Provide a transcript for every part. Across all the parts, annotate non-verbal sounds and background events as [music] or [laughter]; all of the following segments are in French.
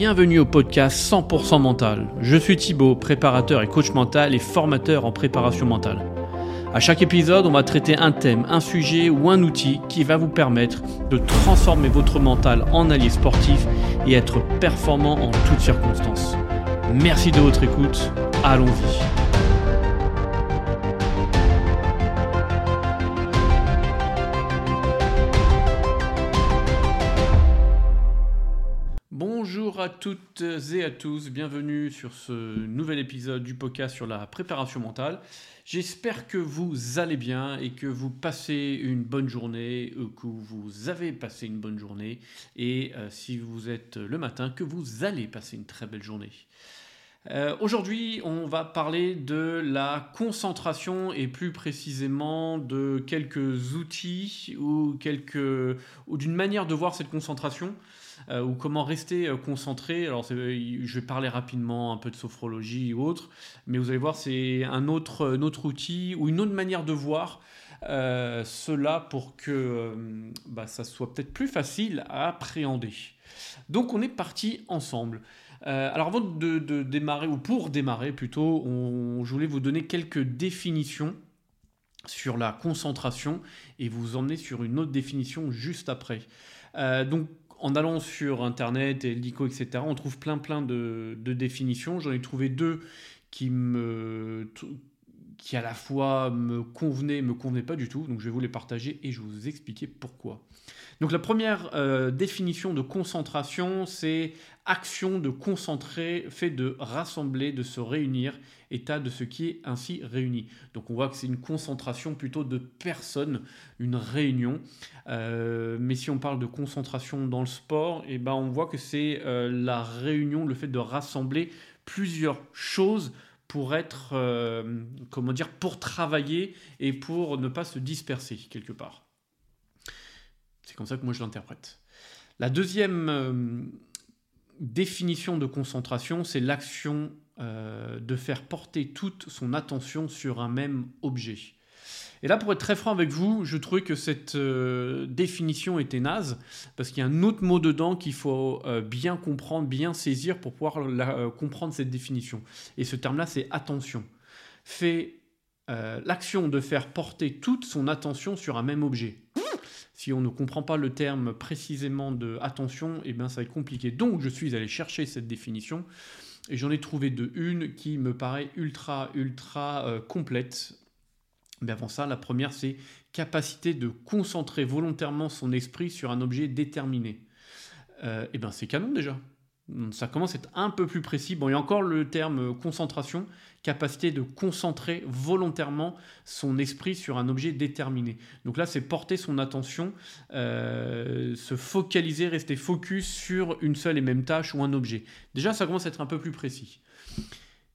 Bienvenue au podcast 100% mental. Je suis Thibaut, préparateur et coach mental et formateur en préparation mentale. À chaque épisode, on va traiter un thème, un sujet ou un outil qui va vous permettre de transformer votre mental en allié sportif et être performant en toutes circonstances. Merci de votre écoute. Allons-y. Toutes et à tous, bienvenue sur ce nouvel épisode du podcast sur la préparation mentale. J'espère que vous allez bien et que vous passez une bonne journée, ou que vous avez passé une bonne journée et euh, si vous êtes le matin, que vous allez passer une très belle journée. Euh, Aujourd'hui, on va parler de la concentration et plus précisément de quelques outils ou, ou d'une manière de voir cette concentration euh, ou comment rester euh, concentré. Alors, je vais parler rapidement un peu de sophrologie ou autre, mais vous allez voir, c'est un autre, autre outil ou une autre manière de voir euh, cela pour que bah, ça soit peut-être plus facile à appréhender. Donc, on est parti ensemble. alors avant de, démarrer, ou pour démarrer plutôt, on, je voulais vous donner quelques définitions sur la concentration et vous emmener sur une autre définition juste après. Euh, donc en allant sur Internet et l'ICO, etc., on trouve plein plein de, définitions. J'en ai trouvé deux qui me qui à la fois me convenaient me convenaient pas du tout. Donc je vais vous les partager et je vais vous expliquer pourquoi. Donc la première euh, définition de concentration, c'est action de concentrer, fait de rassembler, de se réunir, état de ce qui est ainsi réuni. Donc on voit que c'est une concentration plutôt de personnes, une réunion. Euh, mais si on parle de concentration dans le sport, eh ben on voit que c'est euh, la réunion, le fait de rassembler plusieurs choses pour être, comment dire, pour travailler et pour ne pas se disperser quelque part. C'est comme ça que moi je l'interprète. La deuxième euh, définition de concentration, c'est l'action euh, de faire porter toute son attention sur un même objet. Et là, pour être très franc avec vous, je trouvais que cette euh, définition était naze, parce qu'il y a un autre mot dedans qu'il faut bien comprendre, bien saisir pour pouvoir comprendre cette définition. Et ce terme-là, c'est attention. Fait l'action de faire porter toute son attention sur un même objet si on ne comprend pas le terme précisément de attention, eh bien ça va être compliqué. Donc je suis allé chercher cette définition et j'en ai trouvé de une qui me paraît ultra ultra euh, complète. Mais avant ça, la première c'est capacité de concentrer volontairement son esprit sur un objet déterminé. Euh, eh bien c'est canon déjà ça commence à être un peu plus précis. Bon, il y a encore le terme concentration, capacité de concentrer volontairement son esprit sur un objet déterminé. Donc là, c'est porter son attention, euh, se focaliser, rester focus sur une seule et même tâche ou un objet. Déjà, ça commence à être un peu plus précis.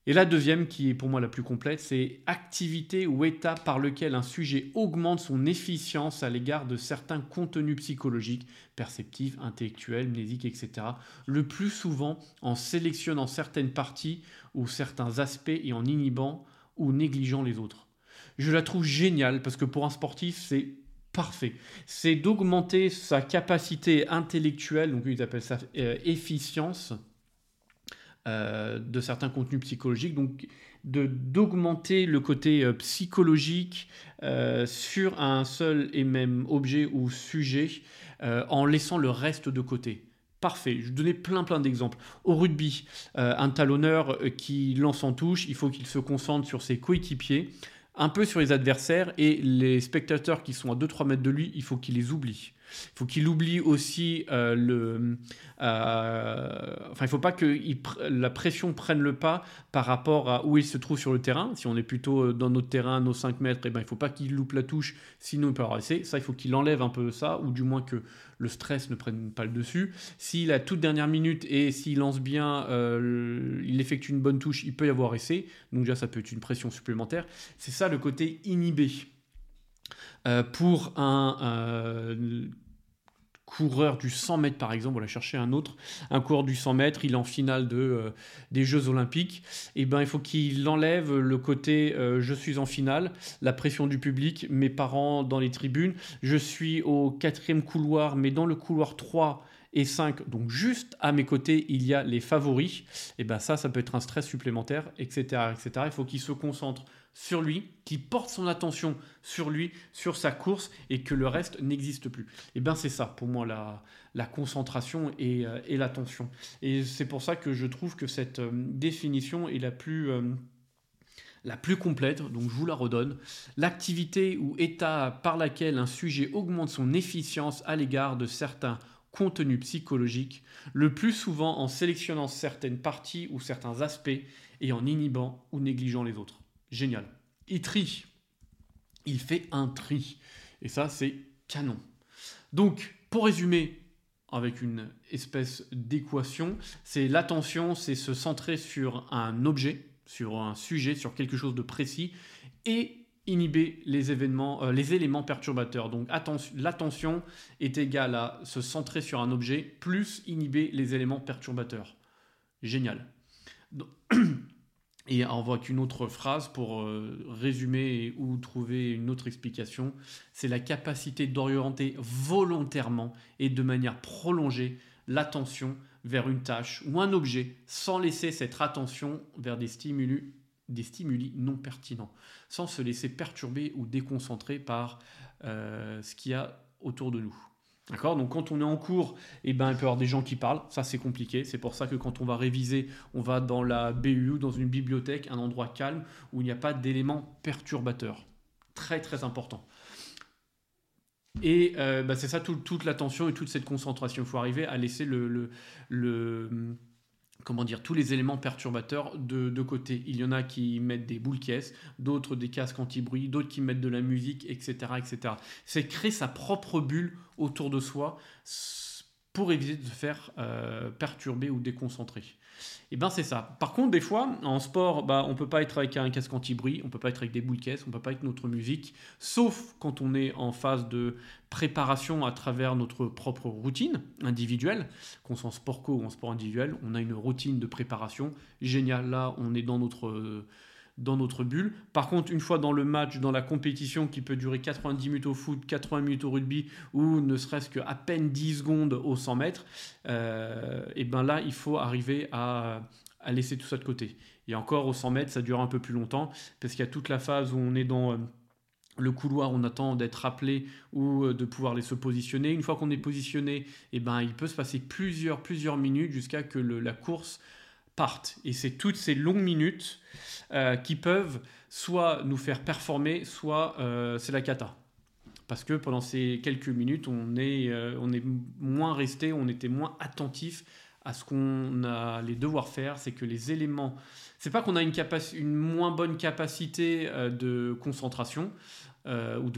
Et la deuxième, qui est pour moi la plus complète, c'est activité ou état par lequel un sujet augmente son efficience à l'égard de certains contenus psychologiques, perceptifs, intellectuels, mnésiques, etc. Le plus souvent en sélectionnant certaines parties ou certains aspects et en inhibant ou négligeant les autres. Je la trouve géniale parce que pour un sportif, c'est parfait. C'est d'augmenter sa capacité intellectuelle, donc ils appellent ça euh, efficience, euh, de certains contenus psychologiques, donc d'augmenter le côté euh, psychologique euh, sur un seul et même objet ou sujet en laissant le reste de côté. Parfait, je donnais plein plein d'exemples. Au rugby, un talonneur qui lance en touche, il faut qu'il se concentre sur ses coéquipiers, un peu sur les adversaires, et les spectateurs qui sont à 2-3 mètres de lui, il faut qu'il les oublie. Il faut qu'il oublie aussi euh, le. Euh, enfin, il ne faut pas que la pression prenne le pas par rapport à où il se trouve sur le terrain. Si on est plutôt euh, dans notre terrain, nos 5 mètres, eh ben, il ne faut pas qu'il loupe la touche, sinon il peut avoir essayé. Ça, il faut qu'il enlève un peu ça, ou du moins que le stress ne prenne pas le dessus. S'il a toute dernière minute et s'il lance bien, il effectue une bonne touche, il peut y avoir essai. Donc, déjà, ça peut être une pression supplémentaire. C'est ça le côté inhibé. Euh, pour un euh, coureur du 100 mètres par exemple, on va chercher un autre, un coureur du 100 mètres, il est en finale euh, des Jeux Olympiques, eh ben il faut qu'il enlève le côté je suis en finale, la pression du public, mes parents dans les tribunes, je suis au quatrième couloir, mais dans le couloir 3, et 5, donc juste à mes côtés, il y a les favoris, et bien ça, ça peut être un stress supplémentaire, etc. etc. Il faut qu'il se concentre sur lui, qu'il porte son attention sur lui, sur sa course, et que le reste n'existe plus. Et bien c'est ça, pour moi, la, concentration et, euh, et l'attention. Et c'est pour ça que je trouve que cette euh, définition est la plus... Euh, la plus complète, donc je vous la redonne, l'activité ou état par laquelle un sujet augmente son efficience à l'égard de certains contenus psychologiques, le plus souvent en sélectionnant certaines parties ou certains aspects et en inhibant ou négligeant les autres. Génial. Il trie. Il fait un tri. Et ça, c'est canon. Donc, pour résumer, avec une espèce d'équation, c'est l'attention, c'est se centrer sur un objet, sur un sujet, sur quelque chose de précis, et inhiber les événements, euh, les éléments perturbateurs. Donc l'attention est égale à se centrer sur un objet plus inhiber les éléments perturbateurs. Génial. [clears throat] Et on voit qu'une autre phrase pour euh, résumer ou trouver une autre explication, c'est la capacité d'orienter volontairement et de manière prolongée l'attention vers une tâche ou un objet sans laisser cette attention vers des stimuli, des stimuli non pertinents, sans se laisser perturber ou déconcentrer par euh, ce qu'il y a autour de nous. D'accord? Donc quand on est en cours, eh ben, il peut y avoir des gens qui parlent, ça c'est compliqué, c'est pour ça que quand on va réviser, on va dans la BU, dans une bibliothèque, un endroit calme où il n'y a pas d'éléments perturbateurs. Très très important. Et euh, bah, c'est ça toute l'attention et toute cette concentration. Il faut arriver à laisser le, le, comment dire, tous les éléments perturbateurs de, de, côté. Il y en a qui mettent des boules caisses, d'autres des casques anti-bruit, d'autres qui mettent de la musique, etc. etc. C'est créer sa propre bulle autour de soi pour éviter de se faire euh, perturber ou déconcentrer. Et eh ben c'est ça. Par contre, des fois, en sport, bah, on peut pas être avec un casque anti-bruit, on peut pas être avec des boules caisses, on peut pas être notre musique, sauf quand on est en phase de préparation à travers notre propre routine individuelle, qu'on soit en sport co ou en sport individuel, on a une routine de préparation géniale. Là, on est dans notre dans notre bulle. Par contre, une fois dans le match, dans la compétition qui peut durer 90 minutes au foot, 80 minutes au rugby, ou ne serait-ce qu'à peine 10 secondes au 100 mètres, euh, et ben là, il faut arriver à, laisser tout ça de côté. Et encore, au 100 mètres, ça dure un peu plus longtemps, parce qu'il y a toute la phase où on est dans... Euh, le couloir, on attend d'être rappelé ou euh, de pouvoir les se positionner. Une fois qu'on est positionné, et ben, il peut se passer plusieurs minutes jusqu'à que la course partent. Et c'est toutes ces longues minutes euh, qui peuvent soit nous faire performer, soit euh, c'est la cata. Parce que pendant ces quelques minutes, on est, euh, on est moins resté, on était moins attentif à ce qu'on allait devoir faire. C'est que les éléments. C'est pas qu'on a une, une moins bonne capacité de concentration. ou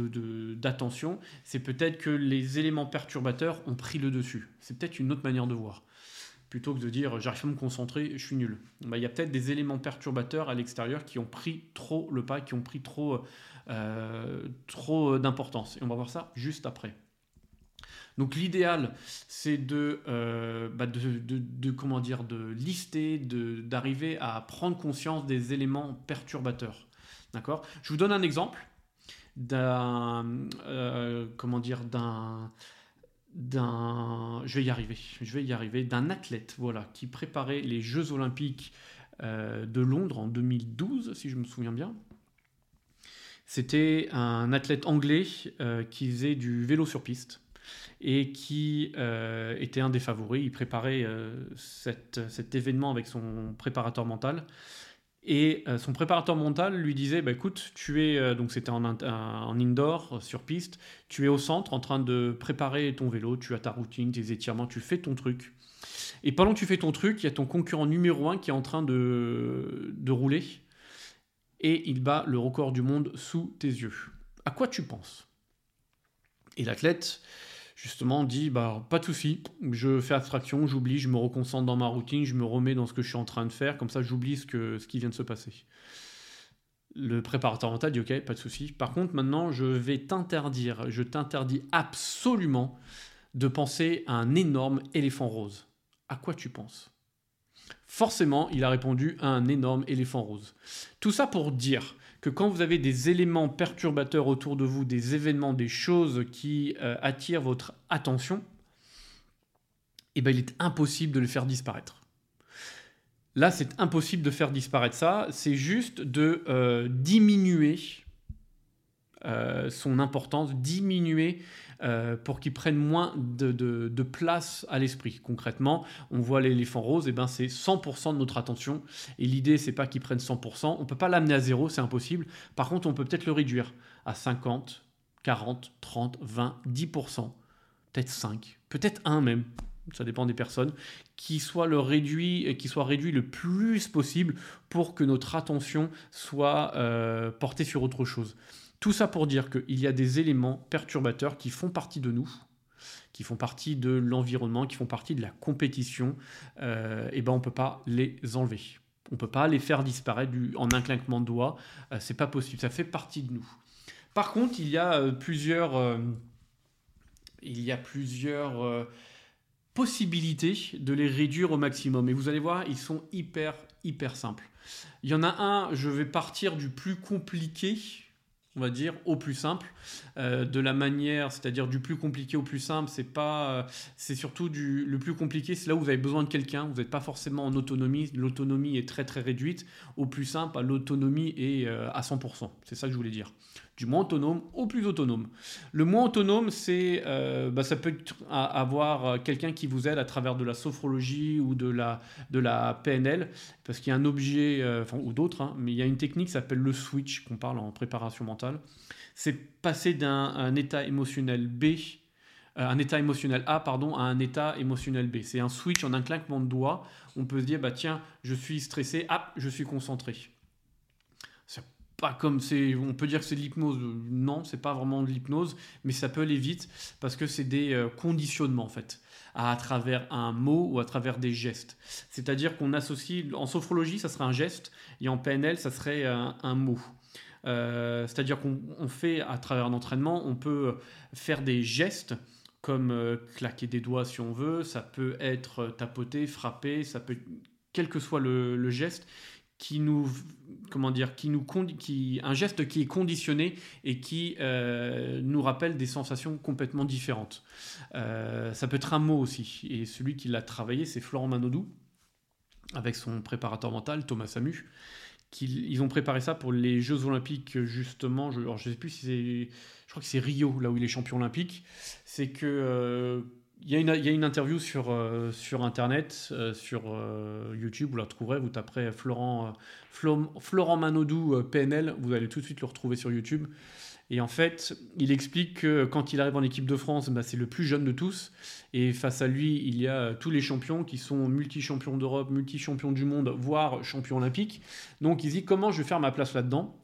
d'attention, de, c'est peut-être que les éléments perturbateurs ont pris le dessus. C'est peut-être une autre manière de voir plutôt que de dire j'arrive pas à me concentrer, je suis nul. Bah, il y a peut-être des éléments perturbateurs à l'extérieur qui ont pris trop le pas, qui ont pris trop, euh, trop d'importance. Et on va voir ça juste après. Donc l'idéal, c'est de, euh, bah, comment dire, de lister, d'arriver à prendre conscience des éléments perturbateurs. D'accord? Je vous donne un exemple d'un, euh, comment dire, d'un d'un, je athlète, voilà, qui préparait les Jeux Olympiques euh, de Londres en 2012, si je me souviens bien. C'était un athlète anglais euh, qui faisait du vélo sur piste et qui euh, était un des favoris. Il préparait cet événement avec son préparateur mental. Et euh, son préparateur mental lui disait bah, écoute, tu es, euh, donc c'était en, indoor, euh, sur piste, tu es au centre en train de préparer ton vélo, tu as ta routine, tes étirements, tu fais ton truc. Et pendant que tu fais ton truc, il y a ton concurrent numéro un qui est en train de, de rouler et il bat le record du monde sous tes yeux. À quoi tu penses? Et l'athlète justement dit bah pas de souci, je fais abstraction, j'oublie, je me reconcentre dans ma routine, je me remets dans ce que je suis en train de faire, comme ça j'oublie ce, que, ce qui vient de se passer. Le préparateur mental dit ok, pas de souci. Par contre, maintenant, je vais t'interdire, je t'interdis absolument de penser à un énorme éléphant rose. À quoi tu penses? Forcément, il a répondu à un énorme éléphant rose. Tout ça pour dire que quand vous avez des éléments perturbateurs autour de vous, des événements, des choses qui euh, attirent votre attention, eh ben, il est impossible de le faire disparaître. Là, c'est impossible de faire disparaître ça. C'est juste de euh, diminuer euh, son importance, diminuer euh, pour qu'il prenne moins de, place à l'esprit. Concrètement, on voit l'éléphant rose, et eh ben c'est 100% de notre attention. Et l'idée, c'est pas qu'il prenne 100%. On peut pas l'amener à zéro, c'est impossible. Par contre, on peut peut-être le réduire à 50, 40, 30, 20, 10%, peut-être 5, peut-être 1 même ça dépend des personnes, qui soit le réduit, qui soit réduit le plus possible pour que notre attention soit euh, portée sur autre chose. Tout ça pour dire qu'il y a des éléments perturbateurs qui font partie de nous, qui font partie de l'environnement, qui font partie de la compétition, euh, et ben on peut pas les enlever. On peut pas les faire disparaître en un clinquement de doigts. Euh, c'est pas possible. Ça fait partie de nous. Par contre, il y a plusieurs, il y a plusieurs possibilité de les réduire au maximum. Et vous allez voir, ils sont hyper, hyper simples. Il y en a un, je vais partir du plus compliqué, on va dire, au plus simple. Euh, de la manière, c'est-à-dire du plus compliqué au plus simple, c'est pas, euh, c'est surtout du le plus compliqué, c'est là où vous avez besoin de quelqu'un. Vous n'êtes pas forcément en autonomie. L'autonomie est très très réduite. Au plus simple, l'autonomie est euh, à 100%. C'est ça que je voulais dire du moins autonome au plus autonome. Le moins autonome, c'est, euh, bah, ça peut avoir euh, quelqu'un qui vous aide à travers de la sophrologie ou de la, de la PNL, parce qu'il y a un objet, euh, ou d'autres, hein, mais il y a une technique qui s'appelle le switch, qu'on parle en préparation mentale. C'est passer d'un état émotionnel B, un état émotionnel A, pardon, à un état émotionnel B. C'est un switch en un claquement de doigts. On peut se dire, bah tiens, je suis stressé, ah, je suis concentré pas comme c'est, on peut dire que c'est de l'hypnose. Non, c'est pas vraiment de l'hypnose, mais ça peut aller vite parce que c'est des euh, conditionnements en fait, à, travers un mot ou à travers des gestes. C'est-à-dire qu'on associe, en sophrologie, ça serait un geste, et en PNL, ça serait un, mot. Euh, c'est-à-dire qu'on fait à travers un entraînement, on peut faire des gestes comme euh, claquer des doigts si on veut, ça peut être tapoter, frapper, ça peut quel que soit le geste, qui nous comment dire qui nous qui un geste qui est conditionné et qui euh, nous rappelle des sensations complètement différentes. Euh, ça peut être un mot aussi. Et celui qui l'a travaillé c'est Florent Manodou avec son préparateur mental Thomas Samu ils ont préparé ça pour les Jeux Olympiques justement. Je, ne sais plus si c'est je crois que c'est Rio là où il est champion olympique. C'est que euh, il y, a une, interview sur, euh, sur Internet, euh, sur euh, YouTube, vous la trouverez, vous taperez Florent, Florent Manodou PNL, vous allez tout de suite le retrouver sur YouTube. Et en fait, il explique que quand il arrive en équipe de France, bah, c'est le plus jeune de tous. Et face à lui, il y a tous les champions qui sont multi-champions d'Europe, multi-champions du monde, voire champions olympiques. Donc il dit comment je vais faire ma place là-dedans?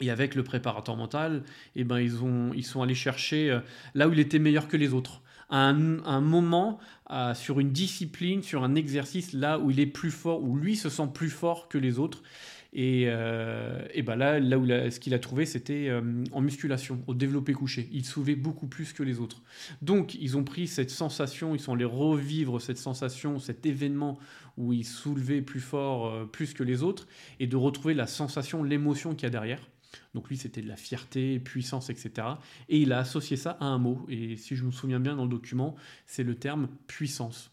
Et avec le préparateur mental, eh ben, ils, ont, ils sont allés chercher là où il était meilleur que les autres un, moment euh, sur une discipline, sur un exercice là où il est plus fort, où lui se sent plus fort que les autres. Et, euh, ben là, là où ce qu'il a trouvé, c'était euh, en musculation, au développé couché. Il soulevait beaucoup plus que les autres. Donc, ils ont pris cette sensation, ils sont allés revivre cette sensation, cet événement où il soulevait plus fort, plus que les autres, et de retrouver la sensation, l'émotion qu'il y a derrière. Donc lui, c'était de la fierté, puissance, etc. Et il a associé ça à un mot. Et si je me souviens bien dans le document, c'est le terme puissance.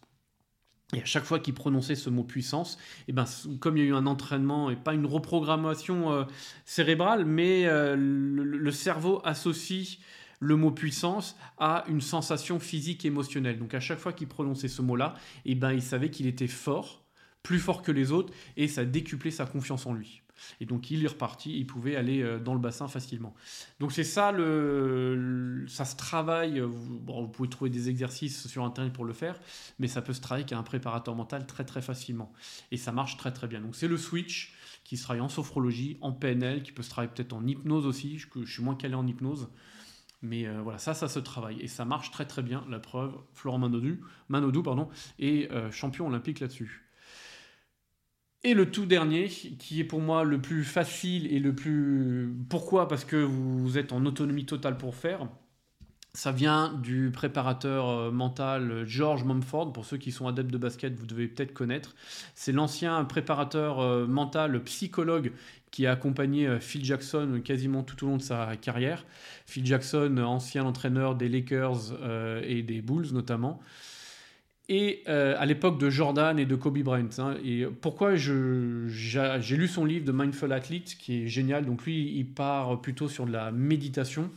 Et à chaque fois qu'il prononçait ce mot puissance, et eh ben, comme il y a eu un entraînement et pas une reprogrammation euh, cérébrale, mais euh, le, cerveau associe le mot puissance à une sensation physique émotionnelle. Donc à chaque fois qu'il prononçait ce mot-là, et eh ben, il savait qu'il était fort, plus fort que les autres, et ça décuplait sa confiance en lui. Et donc il est reparti, il pouvait aller euh, dans le bassin facilement. Donc c'est ça, le, ça se travaille. Vous, pouvez trouver des exercices sur Internet pour le faire, mais ça peut se travailler avec un préparateur mental très très facilement. Et ça marche très très bien. Donc c'est le switch qui se travaille en sophrologie, en PNL, qui peut se travailler peut-être en hypnose aussi. Je, je suis moins calé en hypnose. Mais euh, voilà, ça, ça se travaille. Et ça marche très très bien. La preuve, Florent Manodou, Manodou pardon, est euh, champion olympique là-dessus. Et le tout dernier, qui est pour moi le plus facile et le plus... Pourquoi? Parce que vous êtes en autonomie totale pour faire. Ça vient du préparateur euh, mental George Mumford. Pour ceux qui sont adeptes de basket, vous devez peut-être connaître. C'est l'ancien préparateur euh, mental psychologue qui a accompagné euh, Phil Jackson quasiment tout au long de sa carrière. Phil Jackson, ancien entraîneur des Lakers et des Bulls notamment. Et euh, à l'époque de Jordan et de Kobe Bryant. Hein. et pourquoi j'ai lu son livre de Mindful Athlete, qui est génial. Donc lui, il part plutôt sur de la méditation.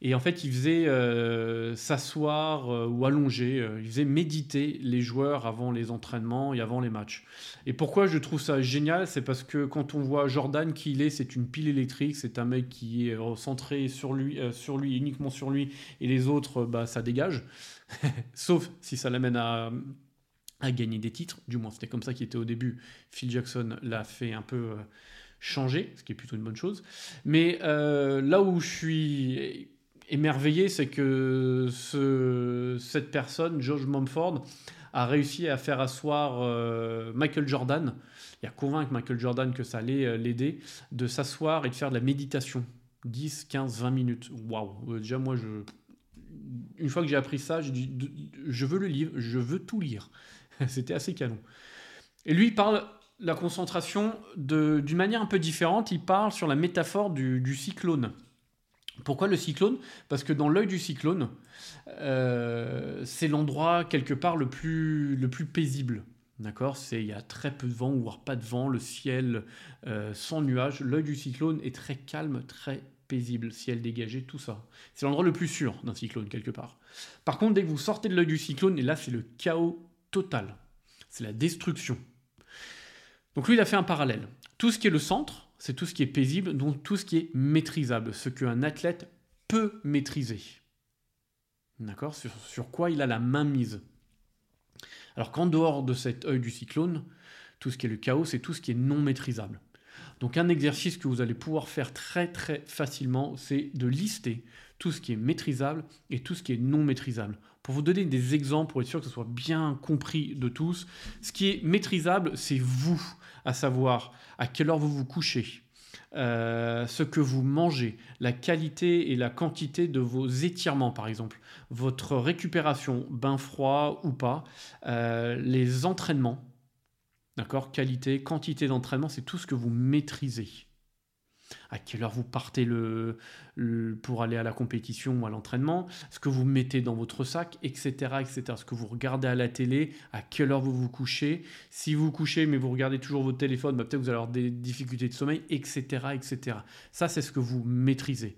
Et en fait, il faisait euh, s'asseoir euh, ou allonger, il faisait méditer les joueurs avant les entraînements et avant les matchs. Et pourquoi je trouve ça génial C'est parce que quand on voit Jordan qui il est, c'est une pile électrique, c'est un mec qui est centré sur lui, sur lui, uniquement sur lui, et les autres, bah, ça dégage. [laughs] Sauf si ça l'amène à, gagner des titres. Du moins, c'était comme ça qu'il était au début. Phil Jackson l'a fait un peu euh, changer, ce qui est plutôt une bonne chose. Mais euh, là où je suis émerveillé, c'est que cette personne, George Mumford, a réussi à faire asseoir euh, Michael Jordan et à convaincre Michael Jordan que ça allait l'aider de s'asseoir et de faire de la méditation. 10, 15, 20 minutes. Waouh, déjà moi une fois que j'ai appris ça, je veux le livre, je veux tout lire. [laughs] C'était assez canon. Et lui, il parle la concentration d'une manière un peu différente. Il parle sur la métaphore du, cyclone. Pourquoi le cyclone? Parce que dans l'œil du cyclone, euh, c'est l'endroit quelque part le plus, le plus paisible. D'accord? Il y a très peu de vent, voire pas de vent, le ciel euh, sans nuages. L'œil du cyclone est très calme, très paisible, ciel dégagé, tout ça. C'est l'endroit le plus sûr d'un cyclone, quelque part. Par contre, dès que vous sortez de l'œil du cyclone, et là, c'est le chaos total. C'est la destruction. Donc lui, il a fait un parallèle. Tout ce qui est le centre, c'est tout ce qui est paisible, donc tout ce qui est maîtrisable, ce qu'un athlète peut maîtriser. D'accord? Sur, quoi il a la main mise. Alors qu'en dehors de cet œil du cyclone, tout ce qui est le chaos, c'est tout ce qui est non maîtrisable. Donc un exercice que vous allez pouvoir faire très très facilement, c'est de lister tout ce qui est maîtrisable et tout ce qui est non maîtrisable. Pour vous donner des exemples, pour être sûr que ce soit bien compris de tous, ce qui est maîtrisable, c'est vous, à savoir à quelle heure vous vous couchez, euh, ce que vous mangez, la qualité et la quantité de vos étirements par exemple, votre récupération, bain froid ou pas, euh, les entraînements, D'accord? Qualité, quantité d'entraînement, c'est tout ce que vous maîtrisez. À quelle heure vous partez le, pour aller à la compétition ou à l'entraînement, ce que vous mettez dans votre sac, etc., etc. Ce que vous regardez à la télé, à quelle heure vous vous couchez? Si vous vous couchez mais vous regardez toujours votre téléphone, bah, peut-être vous allez avoir des difficultés de sommeil, etc., etc. Ça, c'est ce que vous maîtrisez.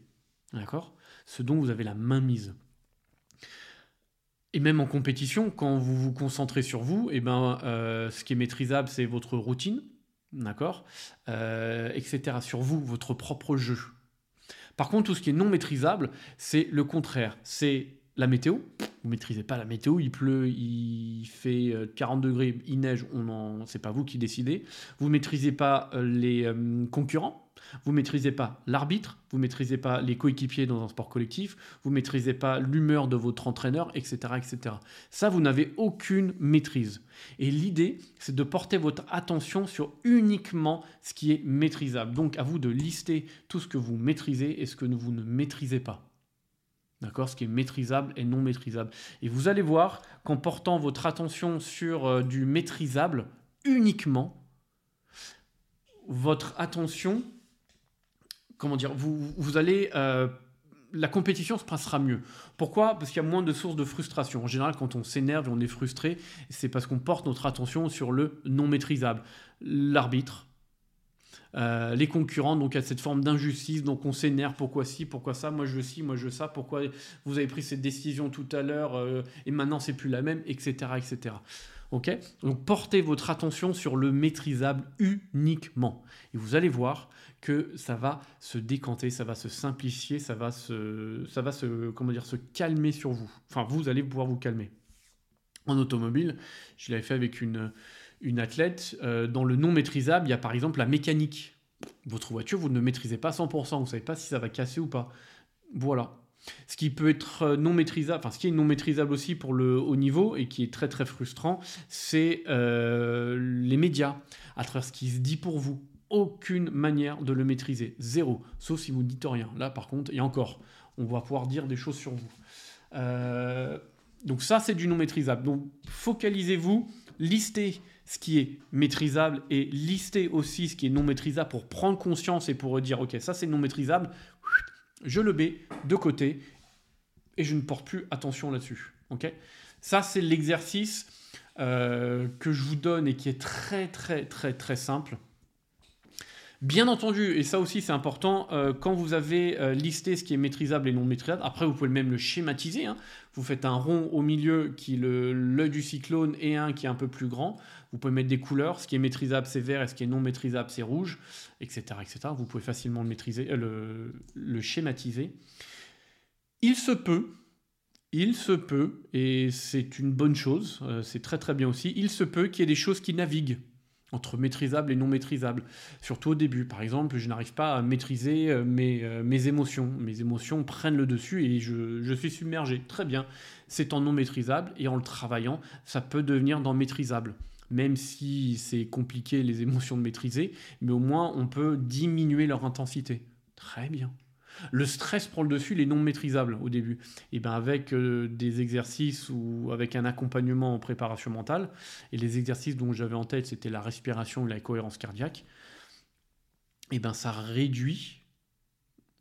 D'accord? Ce dont vous avez la main mise. Et même en compétition, quand vous vous concentrez sur vous, et eh ben, euh, ce qui est maîtrisable, c'est votre routine, d'accord euh, Etc. Sur vous, votre propre jeu. Par contre, tout ce qui est non maîtrisable, c'est le contraire. C'est la météo. Vous ne maîtrisez pas la météo, il pleut, il fait 40 euh, degrés, il neige, on en, c'est pas vous qui décidez. Vous ne maîtrisez pas les concurrents vous maîtrisez pas l'arbitre, vous maîtrisez pas les coéquipiers dans un sport collectif, vous maîtrisez pas l'humeur de votre entraîneur, etc., etc. Ça, vous n'avez aucune maîtrise. Et l'idée, c'est de porter votre attention sur uniquement ce qui est maîtrisable. Donc, à vous de lister tout ce que vous maîtrisez et ce que vous ne maîtrisez pas. D'accord? Ce qui est maîtrisable et non maîtrisable. Et vous allez voir qu'en portant votre attention sur euh, du maîtrisable uniquement, votre attention comment dire, vous, vous allez euh, la compétition se passera mieux. Pourquoi? Parce qu'il y a moins de sources de frustration. En général, quand on s'énerve et on est frustré, c'est parce qu'on porte notre attention sur le non maîtrisable. L'arbitre, euh, les concurrents, donc a cette forme d'injustice, donc on s'énerve, pourquoi ci, pourquoi ça, moi je veux ci, moi je veux ça, pourquoi vous avez pris cette décision tout à l'heure euh, et maintenant c'est plus la même, etc. etc. Ok Donc portez votre attention sur le maîtrisable uniquement. Et vous allez voir que ça va se décanter, ça va se simplifier, ça va se, ça va se, comment dire, se calmer sur vous. Enfin, vous allez pouvoir vous calmer. En automobile, je l'avais fait avec une, une athlète. Euh, dans le non maîtrisable, il y a par exemple la mécanique. Votre voiture, vous ne maîtrisez pas 100%, vous ne savez pas si ça va casser ou pas. Voilà. Ce qui peut être euh, non maîtrisable, enfin ce qui est non maîtrisable aussi pour le haut niveau et qui est très très frustrant, c'est euh, les médias, à travers ce qui se dit pour vous aucune manière de le maîtriser. Zéro. Sauf si vous ne dites rien. Là, par contre, et encore, on va pouvoir dire des choses sur vous. Euh, donc ça, c'est du non maîtrisable. Donc focalisez-vous, listez ce qui est maîtrisable et listez aussi ce qui est non maîtrisable pour prendre conscience et pour dire, ok, ça c'est non maîtrisable, je le mets de côté et je ne porte plus attention là-dessus. Ça, c'est l'exercice euh, que je vous donne et qui est très très très très simple. Bien entendu, et ça aussi c'est important, euh, quand vous avez euh, listé ce qui est maîtrisable et non maîtrisable, après vous pouvez même le schématiser. Hein. Vous faites un rond au milieu qui est l'œil du cyclone et un qui est un peu plus grand. Vous pouvez mettre des couleurs, ce qui est maîtrisable c'est vert et ce qui est non maîtrisable c'est rouge, etc., etc. Vous pouvez facilement le, maîtriser, le, le schématiser. Il se peut, il se peut, et c'est une bonne chose, c'est très très bien aussi, il se peut qu'il y ait des choses qui naviguent entre maîtrisable et non maîtrisable. Surtout au début. Par exemple, je n'arrive pas à maîtriser euh, mes, euh, mes, émotions. Mes émotions prennent le dessus et je, je suis submergé. Très bien. C'est en non maîtrisable et en le travaillant, ça peut devenir dans maîtrisable. Même si c'est compliqué les émotions de maîtriser, mais au moins on peut diminuer leur intensité. Très bien. Le stress prend le dessus, il est non maîtrisable au début. Et bien avec euh, des exercices ou avec un accompagnement en préparation mentale, et les exercices dont j'avais en tête, c'était la respiration et la cohérence cardiaque, et ben ça réduit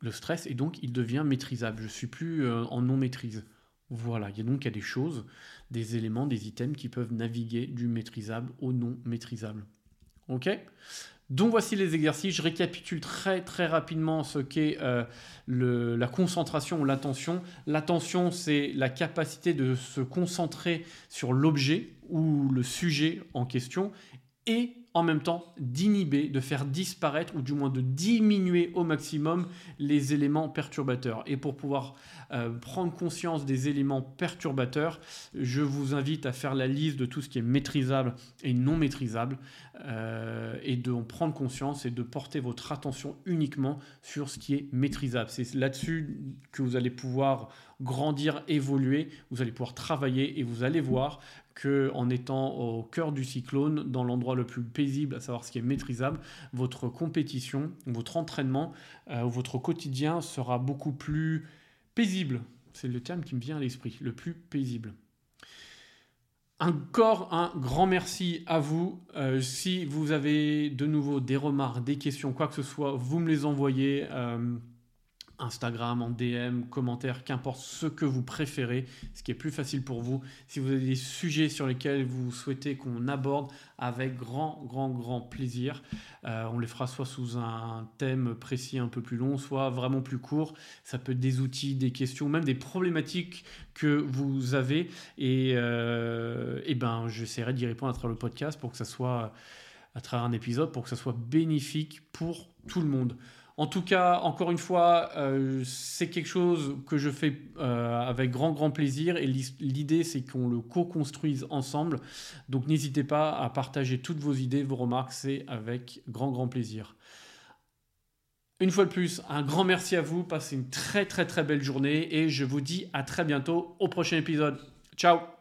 le stress et donc il devient maîtrisable. Je suis plus euh, en non maîtrise. Voilà, il y a donc il y a des choses, des éléments, des items qui peuvent naviguer du maîtrisable au non maîtrisable. Donc voici les exercices. Je récapitule très très rapidement ce qu'est euh, la concentration ou l'attention. L'attention, c'est la capacité de se concentrer sur l'objet ou le sujet en question et en même temps d'inhiber, de faire disparaître ou du moins de diminuer au maximum les éléments perturbateurs. Et pour pouvoir euh, prendre conscience des éléments perturbateurs, je vous invite à faire la liste de tout ce qui est maîtrisable et non maîtrisable euh, et de en prendre conscience et de porter votre attention uniquement sur ce qui est maîtrisable. C'est là-dessus que vous allez pouvoir grandir, évoluer, vous allez pouvoir travailler et vous allez voir que en étant au cœur du cyclone, dans l'endroit le plus paisible, à savoir ce qui est maîtrisable, votre compétition, votre entraînement, euh, votre quotidien sera beaucoup plus paisible. C'est le terme qui me vient à l'esprit, le plus paisible. Encore un grand merci à vous. Euh, si vous avez de nouveau des remarques, des questions, quoi que ce soit, vous me les envoyez. Euh, Instagram, en DM, commentaire, qu'importe ce que vous préférez, ce qui est plus facile pour vous. Si vous avez des sujets sur lesquels vous souhaitez qu'on aborde, avec grand, grand, grand plaisir. Euh, on les fera soit sous un thème précis un peu plus long, soit vraiment plus court. Ça peut être des outils, des questions, même des problématiques que vous avez. Et, euh, et ben, j'essaierai d'y répondre à travers le podcast pour que ça soit à travers un épisode, pour que ça soit bénéfique pour tout le monde. En tout cas, encore une fois, euh, c'est quelque chose que je fais euh, avec grand, grand plaisir. Et l'idée, c'est qu'on le co-construise ensemble. Donc n'hésitez pas à partager toutes vos idées, vos remarques. C'est avec grand, grand plaisir. Une fois de plus, un grand merci à vous. Passez une très, très, très belle journée. Et je vous dis à très bientôt au prochain épisode. Ciao